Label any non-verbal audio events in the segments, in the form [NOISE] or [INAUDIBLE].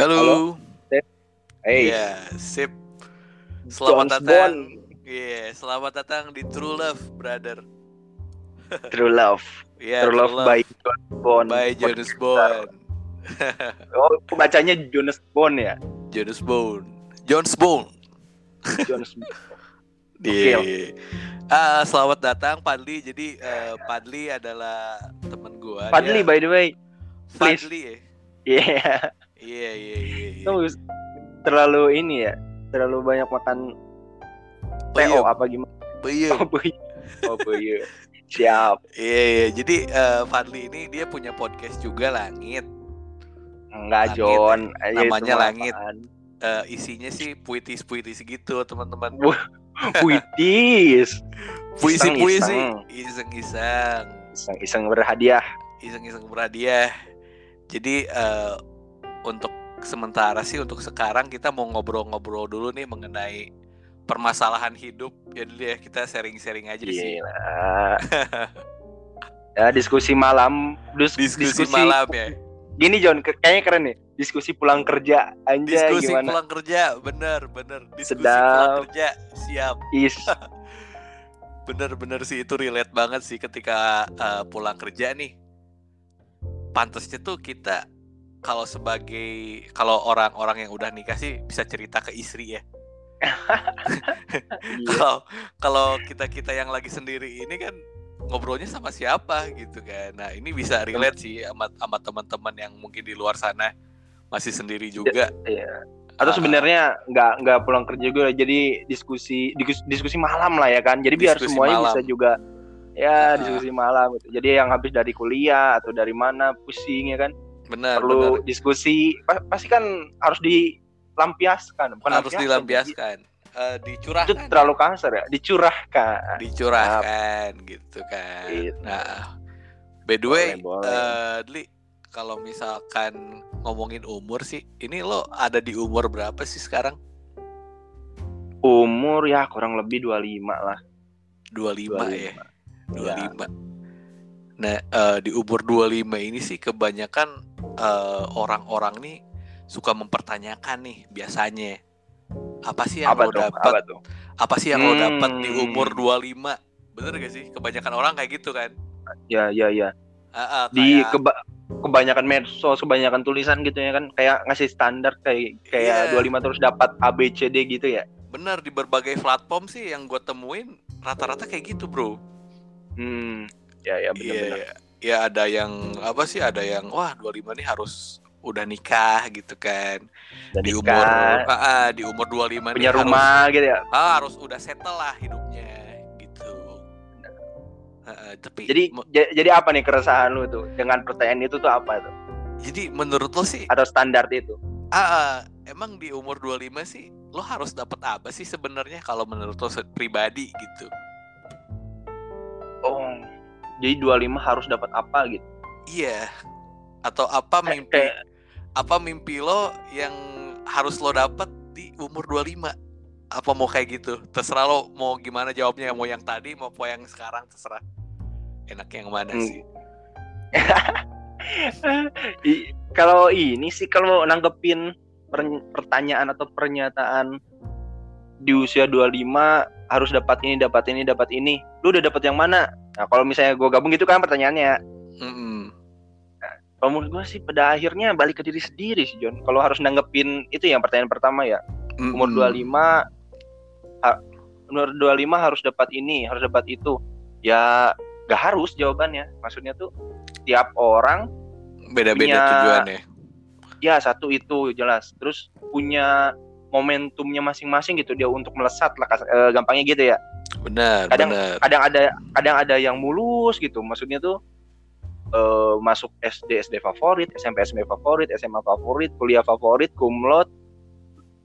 Halo. Hey, Iya, sip. Selamat Jones datang. Bond. Iya, selamat datang di True Love, brother. True Love. Iya, True Love by Jonas Bond. by Jonas Bond. [LAUGHS] Oh, bacanya Jonas Bond ya. Jonas Bond. Jones Bond. Jonas. [LAUGHS] Iya. Oke, Ah, selamat datang Padli. Jadi eh, Padli adalah teman gua. Fadli Dia- by the way. please. Fadli ya. Iya. Iya, iya, iya. iya. Kamu terlalu ini ya. Terlalu banyak makan TO apa gimana? peyem. Oh, boy. Oh. Siap. Iya, iya. Jadi eh, Fadli ini dia punya podcast juga Langit. Enggak, Langit, Jon. Aja itu Namanya Langit. Eh, isinya sih puitis-puitis gitu, teman-teman. Puitis. Puisi-puisi, Iseng-iseng. iseng-iseng, berhadiah. iseng-iseng berhadiah. Jadi eh, untuk sementara sih untuk sekarang kita mau ngobrol-ngobrol dulu nih mengenai permasalahan hidup. Jadi ya kita sharing-sharing aja sih. Gila. ya, diskusi malam. Dus- Diskusi, malam ya. Gini John, kayaknya keren nih. Diskusi pulang kerja. Anjay Diskusi gimana? pulang kerja, bener bener. Diskusi Sedap. pulang kerja, siap. Is. [LAUGHS] Bener-bener sih itu relate banget sih ketika eh, pulang kerja nih. Pantasnya tuh kita kalau sebagai kalau orang-orang yang udah nikah sih bisa cerita ke istri ya. [LAUGHS] Iya. Kalau kalau kita-kita yang lagi sendiri ini kan ngobrolnya sama siapa gitu kan. Nah, ini bisa relate sih sama sama teman-teman yang mungkin di luar sana masih sendiri juga. Iya. Atau Ah. sebenarnya nggak nggak pulang kerja juga jadi diskusi dis- diskusi malam lah ya kan. Jadi biar Diskusi semuanya malam. bisa juga ya Ah. diskusi malam gitu. Jadi yang habis dari kuliah atau dari mana pusing ya kan. Benar, Perlu benar. diskusi pa- pasti kan harus dilampiaskan, bukan Harus lampiaskan, dilampiaskan. Eh, jadi- dicurahkan. Itu terlalu kasar ya, dicurahkan. dicurahkan gitu kan. Gitu. Nah, by the way, Boleh, boleh. eh, Dli, kalau misalkan ngomongin umur sih, ini lo ada di umur berapa sih sekarang? Umur ya kurang lebih 25 lah. 25, ya. 25. 25. Nah, eh, di umur 25 ini sih kebanyakan eh, orang-orang nih suka mempertanyakan nih biasanya. Apa sih yang Apa lo dapat? Apa? Apa sih yang lo dapat di Hmm. umur 25? Bener gak sih? Kebanyakan orang kayak gitu kan. Ya ya ya. Ah, Di kayak- keba- kebanyakan medsos, kebanyakan tulisan gitu ya kan kayak ngasih standar kayak kayak Iya. 25 terus dapat A B C D gitu ya. Bener di berbagai platform sih yang gue temuin rata-rata kayak gitu bro. Hmm. Ya ya benar-benar. Iya, ya ada yang apa sih? Ada yang wah 25 nih harus udah nikah gitu kan. Dan di umur ah, ah, di umur 25 punya nih harus- rumah gitu ya. ah, harus udah settle lah hidupnya gitu. Ah, ah, tapi Jadi jadi apa nih keresahan lu tuh dengan pertanyaan itu tuh apa tuh? jadi menurut lo sih Atau standar itu? ah, ah, emang di umur 25 sih lo harus dapat apa sih sebenarnya kalau menurut lo pribadi gitu. Oh. Jadi 25 harus dapat apa gitu? Iya. Atau apa mimpi kayak apa mimpi lo yang harus lo dapat di umur 25? Apa mau kayak gitu? Terserah lo mau gimana jawabnya, mau yang tadi mau yang sekarang terserah. Enak yang mana Hmm. sih? [LAUGHS] Kalau ini sih kalau nanggepin per- pertanyaan atau pernyataan di usia 25 harus dapat ini, dapat ini, dapat ini. Lu udah dapat yang mana? Nah, kalau misalnya gue gabung gitu kan pertanyaannya. Mm-mm. Kalau menurut gue sih pada akhirnya balik ke diri sendiri sih John. Kalau harus nanggepin itu yang pertanyaan pertama ya. Umur Mm-mm. 25 ha- umur 25 harus dapat ini, harus dapat itu. Ya gak harus jawabannya. Maksudnya tuh tiap orang beda-beda punya- tujuannya. ya satu itu jelas terus punya momentumnya masing-masing gitu dia untuk melesat lah eh, gampangnya gitu ya Benar, Kadang- benar. kadang ada kadang ada yang mulus gitu maksudnya tuh eh, masuk SD SD favorit SMP SMP favorit SMA favorit kuliah favorit kumlot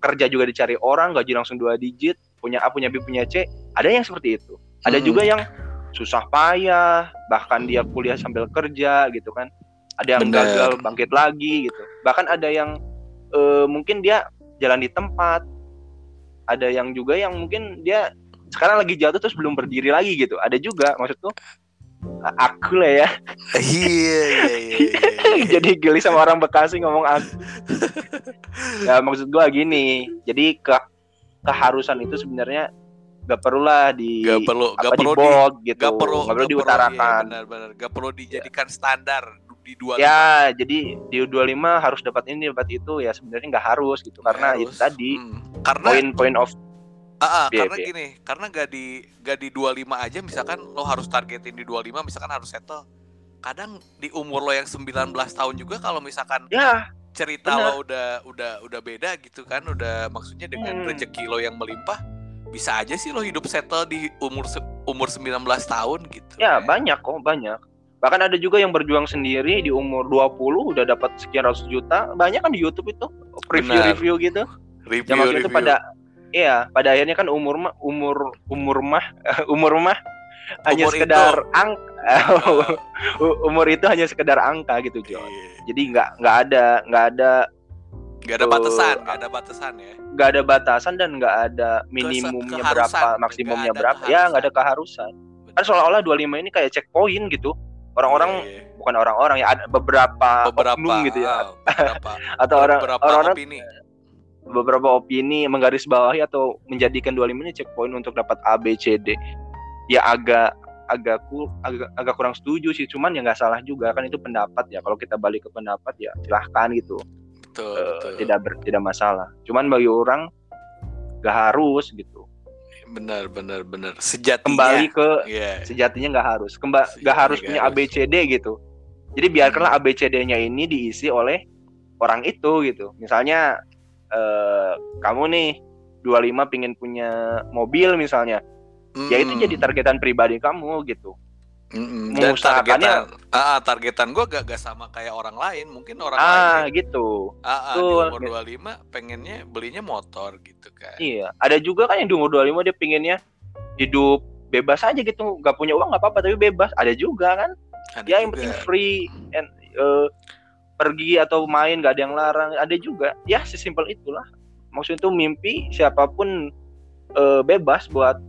kerja juga dicari orang gaji langsung dua digit punya A punya B punya C ada yang seperti itu ada Mm-mm. juga yang susah payah bahkan dia kuliah sambil kerja gitu kan ada yang Bener. gagal bangkit lagi gitu bahkan ada yang eh, mungkin dia jalan di tempat. Ada yang juga yang mungkin dia sekarang lagi jatuh terus belum berdiri lagi gitu. Ada juga maksudku a- aku lah ya. [LAUGHS] Iya, iya, iya, iya, iya. [LAUGHS] jadi geli sama orang Bekasi ngomong aku. Ya maksud gua gini. Jadi ke keharusan itu sebenarnya gak perlu lah di Gak perlu, gak di perlu di, bold gitu. gak perlu, nggak perlu gak diutarakan. Iya, benar-benar, gak perlu dijadikan standar di dua ya jadi di 25 harus dapat ini dapat itu ya sebenarnya nggak harus gitu karena itu tadi karena poin point of Ah, ah, Iya, karena iya. gini, karena gak di gak di 25 aja misalkan lo harus targetin di 25 misalkan harus settle. Kadang di umur lo yang 19 tahun juga kalau misalkan ya cerita benar. lo udah udah udah beda gitu kan, udah maksudnya dengan Hmm. rezeki lo yang melimpah bisa aja sih lo hidup settle di umur umur 19 tahun gitu. ya kan. banyak kok banyak bahkan ada juga yang berjuang sendiri di umur 20 udah dapat sekian ratus juta. Banyak kan di YouTube itu review-review gitu. Review, yang maksudnya itu review. pada iya pada akhirnya kan umur mah umur umur mah [LAUGHS] umur mah hanya Umur sekedar angka [LAUGHS] Ah, umur itu hanya sekedar angka gitu Jo iya. jadi nggak nggak ada nggak ada Gak ada batasan, gak ada batasan ya. nggak ada batasan dan nggak ada minimumnya keharusan. berapa maksimumnya Nggak berapa. Ya nggak ada keharusan. Kan seolah-olah 25 ini kayak checkpoint gitu orang-orang Iya, iya. bukan orang-orang ya ada beberapa, beberapa oknum gitu ya. ah, beberapa. [LAUGHS] Atau orang beberapa orang-orang opini. beberapa opini menggarisbawahi atau menjadikan 25 ini checkpoint untuk dapat A B C D. Ya agak agak ku, agak agak kurang setuju sih cuman ya nggak salah juga kan itu pendapat ya. Kalau kita balik ke pendapat ya silahkan gitu. Betul, Eh, betul. tidak ber- tidak masalah. Cuman bagi orang nggak harus gitu benar benar benar. Sejatinya. Kembali ke Iya. sejatinya nggak harus. Kemba nggak harus punya harus. ABCD gitu. Jadi biarkanlah ABCD-nya ini diisi oleh orang itu gitu. Misalnya eh, kamu nih 25 pingin punya mobil misalnya. Ya itu Mm-mm. jadi targetan pribadi kamu gitu Mm-mm. dan targetan ah, ah, targetan gue gak, gak sama kayak orang lain mungkin orang ah lain gitu. Ah, ah, di betul. umur 25 pengennya belinya motor gitu kan. Iya ada juga kan yang di umur 25 dia pinginnya hidup bebas aja gitu nggak punya uang nggak apa-apa tapi bebas. Ada juga kan? Ada ya yang penting free and eh, pergi atau main gak ada yang larang. Ada juga. Ya sesimpel itulah. Maksudnya itu mimpi siapa pun eh, bebas buat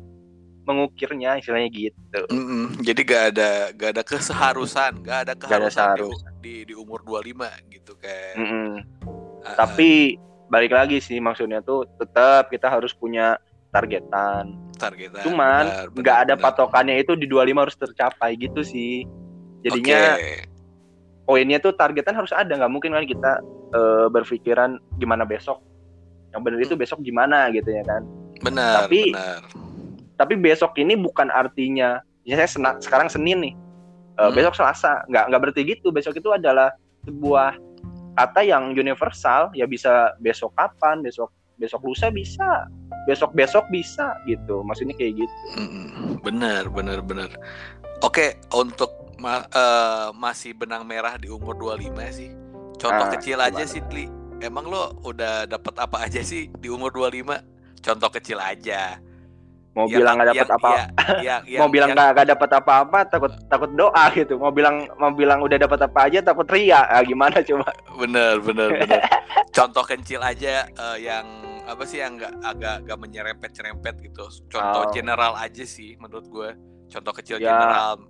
mengukirnya istilahnya gitu Mm-mm. jadi gak ada gak ada keseharusan gak ada Gak ada keharusan di, di di umur 25 gitu kan Mm-mm. Ah. tapi balik lagi sih maksudnya tuh tetap kita harus punya targetan targetan cuman benar, benar, nggak ada benar. patokannya itu di 25 harus tercapai gitu sih jadinya Oke. poinnya tuh targetan harus ada nggak mungkin kan kita eh, berpikiran gimana besok yang benar itu besok gimana gitu ya kan benar Tapi- benar tapi besok ini bukan artinya ya saya sena- sekarang Senin nih. Eh, Hmm. besok Selasa. Nggak nggak berarti gitu. Besok itu adalah sebuah kata yang universal. Ya bisa besok kapan besok besok lusa bisa besok besok bisa gitu. Maksudnya kayak gitu. Mm-mm. benar benar benar. Oke untuk ma- eh, masih benang merah di umur 25 sih. Contoh Ah, kecil aja sih Tli. Emang lo udah dapat apa aja sih di umur 25 contoh kecil aja mau Yang- bilang nggak dapat apa ya- yang- [LAUGHS] mau bilang nggak nggak dapat apa-apa takut takut doa gitu. Mau bilang mau bilang udah dapat apa aja takut ria. Ah, gimana coba? Bener bener bener. [LAUGHS] Contoh kecil aja eh, yang apa sih yang nggak agak agak menyerempet nyerempet gitu. Contoh Oh. general aja sih menurut gue. Contoh kecil Ya, general.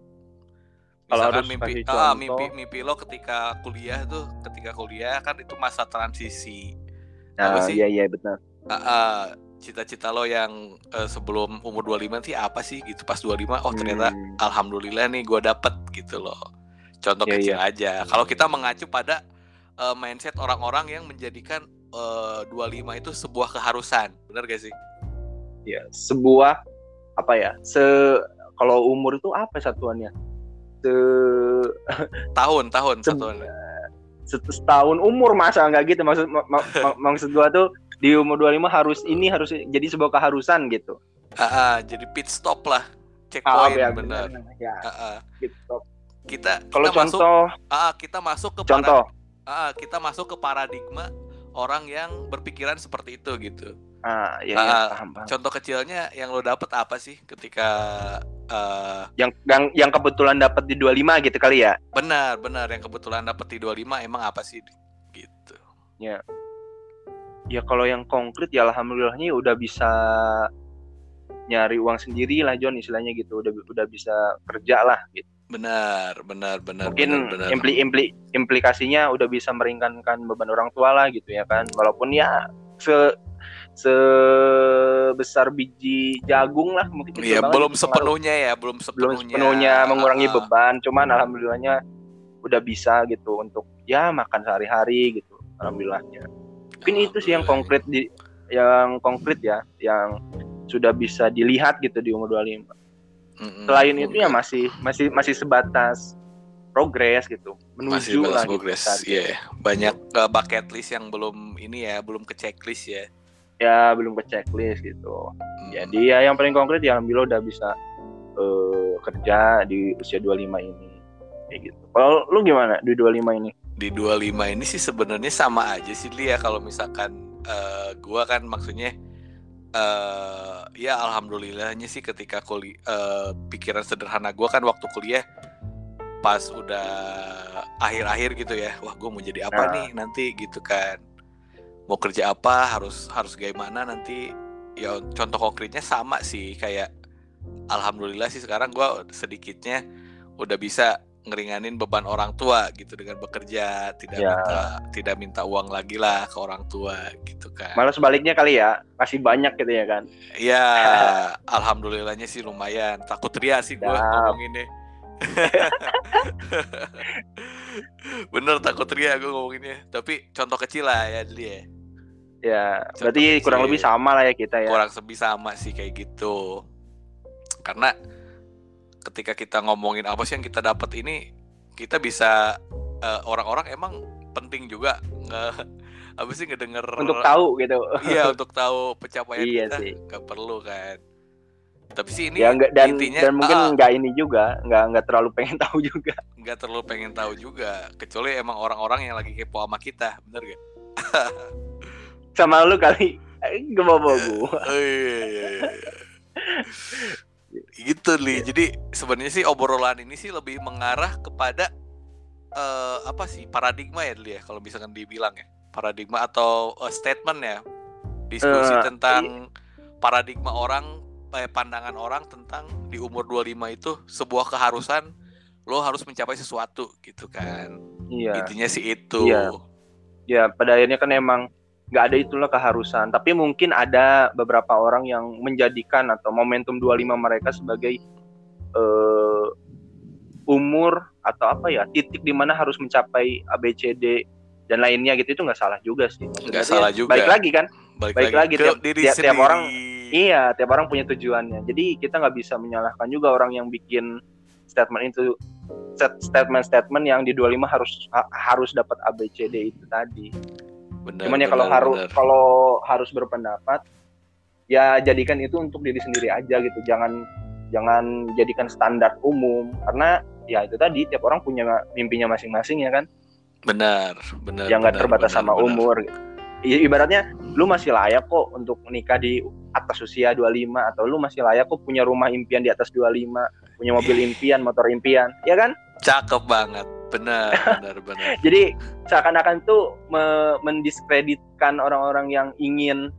Kalau harus mimpi ah, mimpi mimpi lo ketika kuliah tuh ketika kuliah kan itu masa transisi. Nah Apa sih? iya iya betul Ah, ah, cita-cita lo yang eh, sebelum umur 25 sih apa sih gitu pas 25 oh ternyata Hmm. alhamdulillah nih gue dapet gitu loh. Contoh Iya, kecil aja. Kalau kita mengacu pada eh, mindset orang-orang yang menjadikan eh, 25 itu sebuah keharusan. Benar gak sih? Ya sebuah apa ya se kalau umur itu apa satuannya? Se, [LAUGHS] tahun tahun Se- satuan se- setahun umur masa nggak gitu? Maksud ma- ma- ma- maksud gua tuh di umur 25 harus ini harus jadi sebuah keharusan gitu. Ah, ah, jadi pit stop lah Ah, checkpoint ya, benar. ya. Ah, ah. gitu. kita kalau kita masuk contoh ah, kita masuk ke contoh. Para- ah, kita masuk ke paradigma orang yang berpikiran seperti itu gitu. Ah ya, ya Ah, paham, paham. contoh kecilnya yang lo dapet apa sih ketika eh, yang yang yang kebetulan dapat di 25 gitu kali ya? Benar benar yang kebetulan dapet di 25 emang apa sih? Gitu. Ya kalau yang konkret ya alhamdulillahnya udah bisa nyari uang sendiri lah John istilahnya gitu udah udah bisa kerja lah gitu benar benar benar mungkin benar, benar. impli impli implikasinya udah bisa meringankan beban orang tua lah gitu ya kan walaupun ya se sebesar biji jagung lah mungkin kecil Iya, belum itu pengaruh. sepenuhnya ya, belum belum sepenuhnya. sepenuhnya mengurangi Ah, beban cuman alhamdulillahnya udah bisa gitu untuk ya makan sehari-hari gitu alhamdulillahnya mungkin itu sih yang konkret di yang konkret ya yang sudah bisa dilihat gitu di umur 25 Mm-mm. selain itu ya masih masih masih sebatas progres gitu masih menuju batas lah gitu progres. Iya, ini. banyak uh, bucket list yang belum ini ya, belum ke checklist ya. ya belum ke checklist gitu Mm. jadi ya yang paling konkret ya alhamdulillah udah bisa eh, kerja di usia 25 ini kayak gitu kalau lu gimana di 25 ini di 25 ini sih sebenarnya sama aja sih Li ya kalau misalkan eh, gua kan maksudnya eh ya alhamdulillahnya sih ketika kuliah pikiran sederhana gua kan waktu kuliah pas udah akhir-akhir gitu ya wah gua mau jadi apa Nah. nih nanti? Gitu kan. Mau kerja apa? Harus harus gimana nanti? Ya contoh konkretnya sama sih kayak alhamdulillah sih sekarang gua sedikitnya udah bisa ngeringanin beban orang tua gitu dengan bekerja tidak Ya. minta tidak minta uang lagi lah ke orang tua gitu kan malah sebaliknya kali ya masih banyak gitu ya kan ya [LAUGHS] alhamdulillahnya sih lumayan takut ria sih gue Siap. ngomonginnya [LAUGHS] bener takut ria gue ngomonginnya tapi contoh kecil lah ya dia ya. ya Contoh berarti kurang kecil. lebih sama lah ya kita ya kurang lebih sama sih kayak gitu karena ketika kita ngomongin apa sih yang kita dapat ini kita bisa eh, orang-orang emang penting juga nge [LAUGHS] apa sih ngedenger untuk tahu gitu [LAUGHS] iya untuk [LAUGHS] tahu pencapaian Iya kita sih. nggak perlu kan tapi sih ini ya enggak dan intinya dan mungkin ah, enggak ini juga enggak enggak terlalu pengen tahu juga nggak terlalu pengen tahu juga kecuali emang orang-orang yang lagi kepo sama kita bener gak? sama lu kali gue mau gua Oh, iya, iya, iya. Gitu li. Jadi sebenarnya sih obrolan ini sih lebih mengarah kepada eh, apa sih paradigma ya Li ya kalau misalkan dibilang ya. Paradigma atau eh, statement ya. Diskusi Eh, tentang paradigma orang eh, pandangan orang tentang di umur 25 itu sebuah keharusan lo harus mencapai sesuatu gitu kan. Iya. Intinya sih itu. Iya. ya pada akhirnya kan emang nggak ada itulah keharusan. Tapi mungkin ada beberapa orang yang menjadikan atau momentum 25 mereka sebagai eh, umur atau apa ya titik di mana harus mencapai ABCD dan lainnya gitu. Itu nggak salah juga sih. Nggak salah juga. Balik lagi kan? Balik, Baik lagi, ke tiap- diri tiap- tiap orang- iya tiap orang punya tujuannya. Jadi kita nggak bisa menyalahkan juga orang yang bikin statement itu statement-statement yang di 25 harus ha- harus dapat ABCD itu tadi benar, Cuman ya kalau harus kalau harus berpendapat ya jadikan itu untuk diri sendiri aja gitu. Jangan jangan jadikan standar umum karena ya itu tadi tiap orang punya mimpinya masing-masing ya kan. benar benar yang nggak terbatas benar, sama benar. umur gitu. Ibaratnya lu masih layak kok untuk nikah di atas usia 25 atau lu masih layak kok punya rumah impian di atas 25, punya mobil impian, motor impian, ya kan? cakep banget benar [LAUGHS] benar benar Jadi seakan-akan tuh me- mendiskreditkan orang-orang yang ingin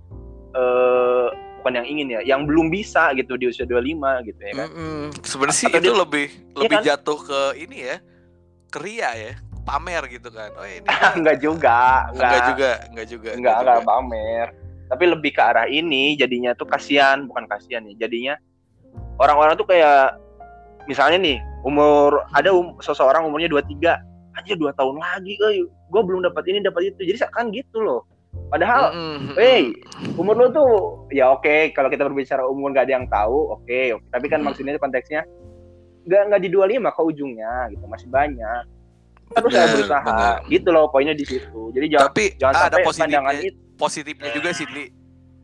eh bukan yang ingin ya, yang belum bisa gitu di usia 25 gitu ya kan. Mm-mm. sebenarnya sih Atau itu dia- lebih lebih kan? jatuh ke ini ya keria ya pamer gitu kan oh ini [LAUGHS] enggak juga, enggak enggak juga enggak juga enggak enggak enggak juga. pamer. Tapi lebih ke arah ini jadinya tuh kasihan, bukan kasihan ya. Jadinya orang-orang tuh kayak misalnya nih, umur ada um, seseorang umurnya 23, aja 2 tahun lagi, gue belum dapat ini, dapat itu. Jadi kan gitu loh. Padahal Mm-mm, Hey, mm-mm. umur lu tuh ya oke kalau kita berbicara umur nggak ada yang tahu oke oke. tapi kan Hmm. maksudnya konteksnya nggak nggak di 25 ke ujungnya gitu masih banyak terus saya berusaha benar. gitu loh poinnya di situ jadi jangan tapi jangan ada sampai positifnya pandangan itu positifnya juga sih Li.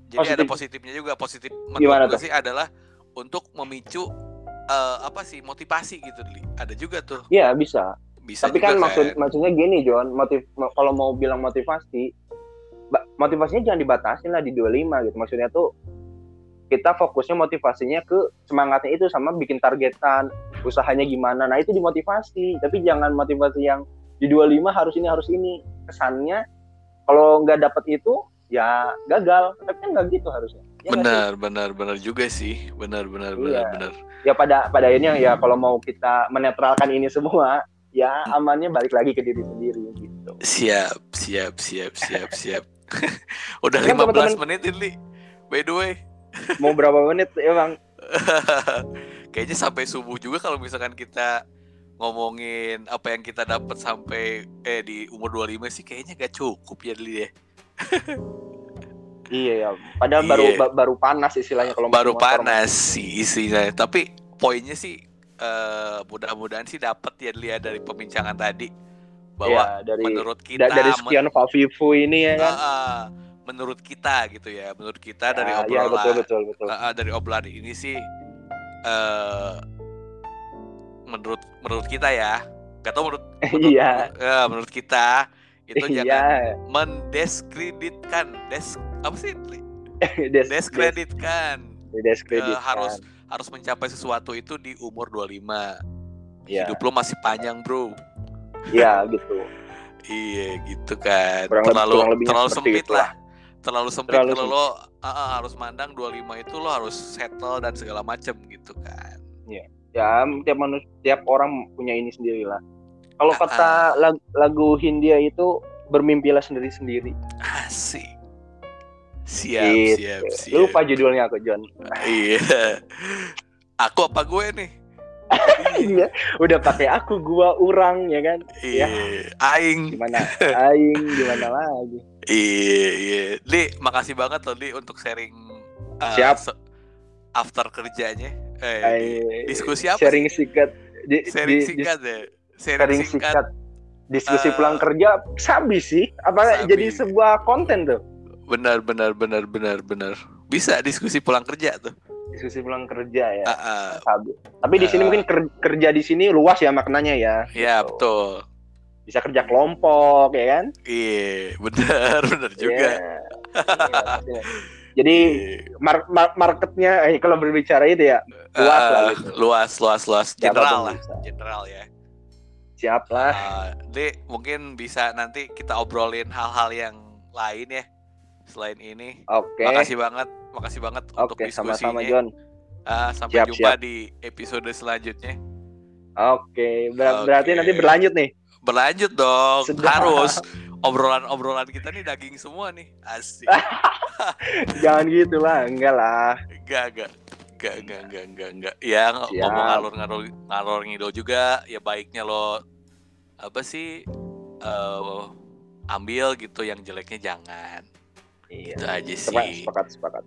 jadi Positif. ada positifnya juga positif menurut gue sih adalah untuk memicu eh, apa sih motivasi gitu ada juga tuh. Ya bisa. Bisa tapi kan maksud maksudnya gini John motiv mo- kalau mau bilang motivasi motivasinya jangan dibatasin lah di 25 gitu. Maksudnya tuh kita fokusnya motivasinya ke semangatnya itu sama bikin targetan usahanya gimana. Nah itu dimotivasi. Tapi jangan motivasi yang di 25 harus ini harus ini. Kesannya kalau nggak dapet itu ya gagal. Tapi kan nggak gitu harusnya Ya benar benar benar juga sih benar benar benar Iya. benar Ya pada pada akhirnya ya kalau mau kita menetralkan ini semua, ya amannya balik lagi ke diri sendiri gitu. siap siap siap siap siap [LAUGHS] udah Kan 15 teman-teman- menit ini by the way [LAUGHS] Mau berapa menit ya bang? [LAUGHS] kayaknya sampai subuh juga kalau misalkan kita ngomongin apa yang kita dapat sampai eh di umur 25 sih kayaknya gak cukup ya Li ya. Iya ya. Padahal Iya. baru ba- baru panas istilahnya kalau Baru panas sih isinya. Tapi poinnya sih eh, mudah-mudahan sih dapat ya Li ya dari pembincangan tadi bahwa Iya, dari menurut kita da- dari sekian Favivu ini ya kan. Ah, menurut kita gitu ya menurut kita dari Ya, ya, obrolan betul betul betul. Ah, ah, dari obrolan ini sih eh menurut menurut kita ya gak tau menurut, [LAUGHS] menurut Iya. ya, menurut kita itu jangan Iya. mendeskreditkan des apa sih [LAUGHS] Des, deskreditkan des- deskreditkan. Eh, harus harus mencapai sesuatu itu di umur 25 Iya. hidup lo masih panjang bro Iya gitu. iya gitu kan Kurang lebih- terlalu kurang lebihnya terlalu sempit itulah. lah terlalu sempit Terlalu kalau lo ah, ah, harus mandang 25 itu lo harus settle dan segala macem gitu kan Ya tiap manusia tiap orang punya ini sendiri lah. Kalau Ah, kata lag- lagu Hindia itu bermimpilah sendiri-sendiri. asik siap Gitu. siap siap Lupa judulnya aku John. iya aku apa gue nih Iya, udah pakai aku gua orang ya kan. iya aing Gimana aing gimana lagi. Iya, iya. Li, makasih banget loh Li untuk sharing uh, Siap. after kerjanya. Eh, Aing, diskusi apa sharing sih? singkat di, Sharing di- singkat ya. di- Sharing, sharing singkat. singkat diskusi Eh, pulang kerja sabi sih apa sabi. jadi sebuah konten tuh Benar, benar, benar, benar, benar. Bisa diskusi pulang kerja tuh. diskusi pulang kerja ya Ah, ah. sabi tapi di sini mungkin ker- kerja di sini luas ya maknanya ya Ya, Gitu. betul. bisa kerja kelompok ya kan Iya, benar, [LAUGHS] benar juga. Iya. Iya. jadi Iya. mar- mar- marketnya eh, kalau berbicara itu ya luas lah Ah, gitu. luas, luas, luas. General lah, bisa. general ya. siap lah Ah, Li, mungkin bisa nanti kita obrolin hal-hal yang lain ya selain ini. oke Makasih banget, makasih banget untuk oke diskusinya. sama-sama John Ah, sampai Siap, jumpa siap. di episode selanjutnya. oke Ber- Oke. berarti nanti berlanjut nih Berlanjut dong, Sedap. harus obrolan-obrolan kita nih daging semua nih, asik. [LAUGHS] jangan gitu lah enggak lah Enggak, enggak. Enggak, enggak, enggak, enggak, enggak. Ya Siap. ngomong ngalur-ngalur ngalor ngidul juga, ya baiknya lo apa sih eh, ambil gitu yang jeleknya jangan. Iya Itu aja sih. sepakat sepakat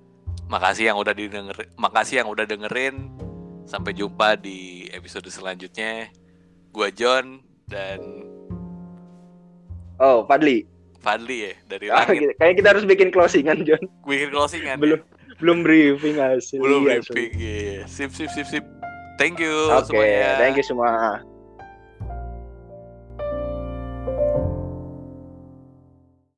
Makasih yang udah didengar, makasih yang udah dengerin. Sampai jumpa di episode selanjutnya. Gua John dan oh Padli Fadli ya dari Ah, langit. gitu. Kayak kita harus bikin closingan, John. Bikin closingan. Belum belum briefing hasil. belum Iya, briefing. Iya. Sip sip sip sip. Thank you Oke, semuanya. thank you semua.